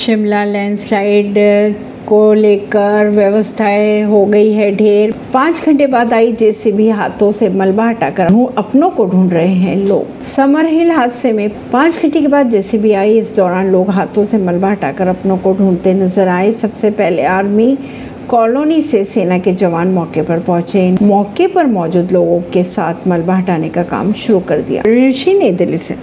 Shimla landslide को लेकर व्यवस्थाएँ हो गई है ढेर। पाँच घंटे बाद आई जेसीबी हाथों से मलबा हटाकर। अपनों को ढूंढ रहे हैं लोग। समर हिल हादसे में पाँच घंटे के बाद जेसीबी आई। इस दौरान लोग हाथों से मलबा हटाकर अपनों को ढूंढते नज़र आए। सबसे पहले आर्मी कॉलोनी से सेना के जवान मौके पर पहुँचे। मौके पर मौजूद लोगों के साथ मलबा हटाने का काम शुरू कर दिया। ऋषि ने दिल्ली से